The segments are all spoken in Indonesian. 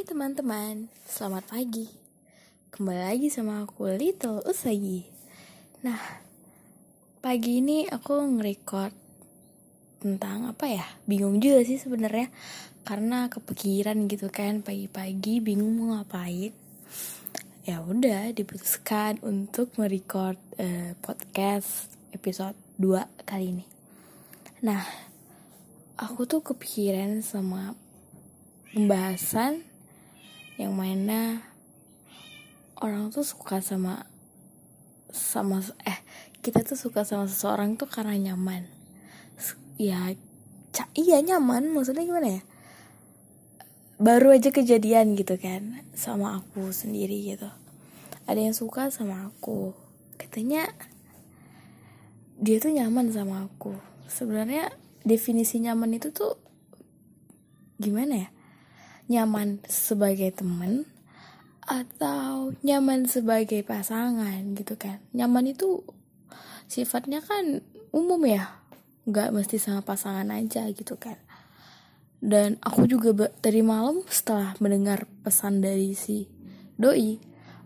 Hai teman-teman, selamat pagi. Kembali lagi sama aku Little Usagi Nah, pagi ini aku nge-record tentang apa ya? Bingung juga sih sebenarnya. Karena kepikiran gitu kan pagi-pagi bingung mau ngapain. Ya udah diputuskan untuk merecord uh, podcast episode 2 kali ini. Nah, aku tuh kepikiran sama pembahasan yang mana orang tuh suka sama sama eh kita tuh suka sama seseorang tuh karena nyaman. Ya iya nyaman maksudnya gimana ya? Baru aja kejadian gitu kan sama aku sendiri gitu. Ada yang suka sama aku. Katanya dia tuh nyaman sama aku. Sebenarnya definisi nyaman itu tuh gimana ya nyaman sebagai teman atau nyaman sebagai pasangan gitu kan. Nyaman itu sifatnya kan umum ya. Nggak mesti sama pasangan aja gitu kan. Dan aku juga tadi malam setelah mendengar pesan dari si doi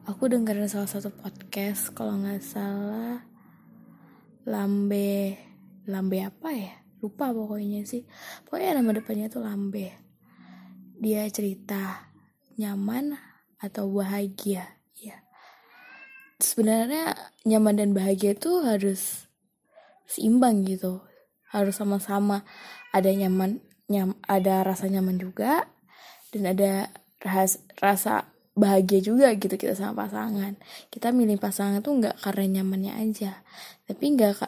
aku dengerin salah satu podcast kalau nggak salah lambe lambe apa ya? Lupa pokoknya sih. Pokoknya nama depannya tuh lambe dia cerita nyaman atau bahagia ya. Sebenarnya nyaman dan bahagia itu harus seimbang gitu harus sama-sama. Ada nyaman nyam ada rasa nyaman juga dan ada ras, rasa bahagia juga gitu kita sama pasangan. Kita milih pasangan tuh nggak karena nyamannya aja tapi nggak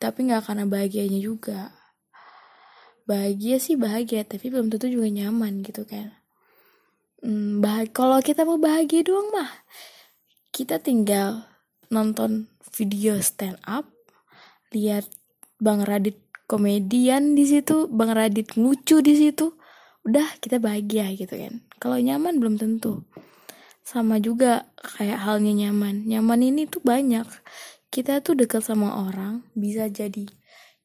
tapi nggak karena bahagianya juga bahagia sih bahagia tapi belum tentu juga nyaman gitu kan. Hmm, bah kalau kita mau bahagia doang mah kita tinggal nonton video stand up lihat bang Radit komedian di situ bang Radit lucu di situ udah kita bahagia gitu kan. Kalau nyaman belum tentu. Sama juga kayak halnya nyaman. Nyaman ini tuh banyak. Kita tuh dekat sama orang bisa jadi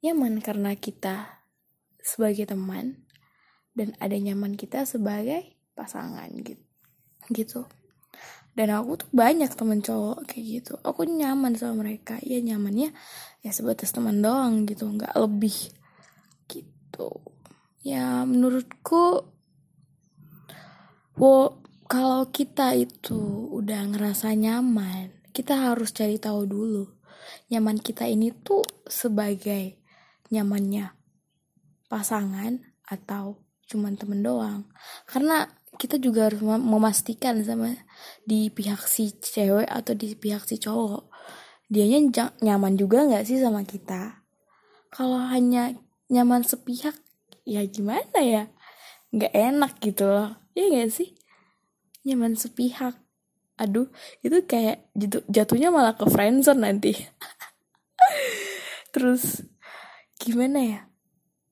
nyaman karena kita sebagai teman dan ada nyaman kita sebagai pasangan gitu gitu. Dan aku tuh banyak temen cowok kayak gitu. Aku nyaman sama mereka. Ya nyamannya ya sebatas teman doang gitu. Nggak lebih gitu. Ya menurutku wo kalau kita itu udah ngerasa nyaman kita harus cari tahu dulu. Nyaman kita ini tuh sebagai nyamannya pasangan atau cuman temen doang. Karena kita juga harus memastikan sama di pihak si cewek atau di pihak si cowok. Dianya nyaman juga nggak sih sama kita? Kalau hanya nyaman sepihak ya gimana ya? Nggak enak gitu loh. Ya gak sih? Nyaman sepihak. Aduh itu kayak jatuhnya malah ke friendzone nanti. Terus gimana ya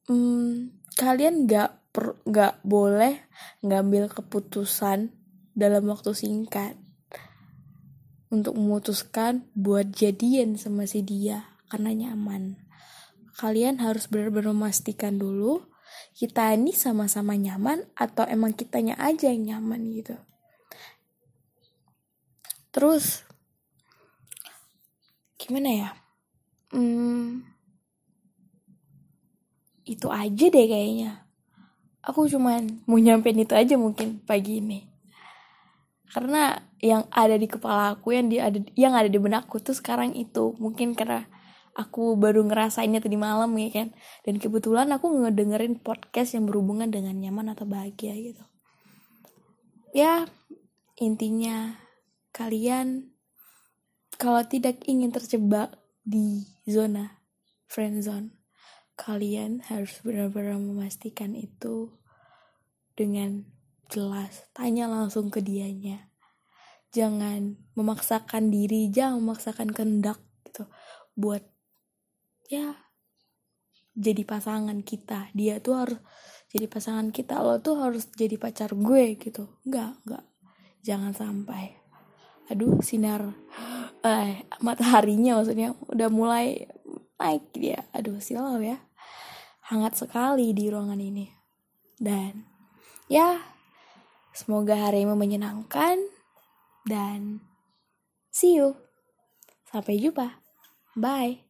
hmm, kalian nggak nggak boleh ngambil keputusan dalam waktu singkat untuk memutuskan buat jadian sama si dia karena nyaman. Kalian harus benar-benar memastikan dulu kita ini sama-sama nyaman atau emang kitanya aja yang nyaman gitu. Terus gimana ya? Hmm, itu aja deh kayaknya. Aku cuman mau nyampein itu aja mungkin pagi ini. Karena yang ada di kepala aku yang di ada yang ada di benakku tuh sekarang itu. Mungkin karena aku baru ngerasainnya tadi malam ya kan. Dan kebetulan aku ngedengerin podcast yang berhubungan dengan nyaman atau bahagia gitu. Ya intinya kalian kalau tidak ingin terjebak di zona friend zone kalian harus benar-benar memastikan itu dengan jelas. Tanya langsung ke dianya. Jangan memaksakan diri jangan memaksakan kehendak gitu buat ya jadi pasangan kita. Dia tuh harus jadi pasangan kita lo tuh harus jadi pacar gue gitu. Enggak enggak jangan sampai. Aduh sinar eh mataharinya maksudnya udah mulai naik dia. Aduh silau ya hangat sekali di ruangan ini dan ya Semoga harimu menyenangkan dan see you. Sampai jumpa. Bye.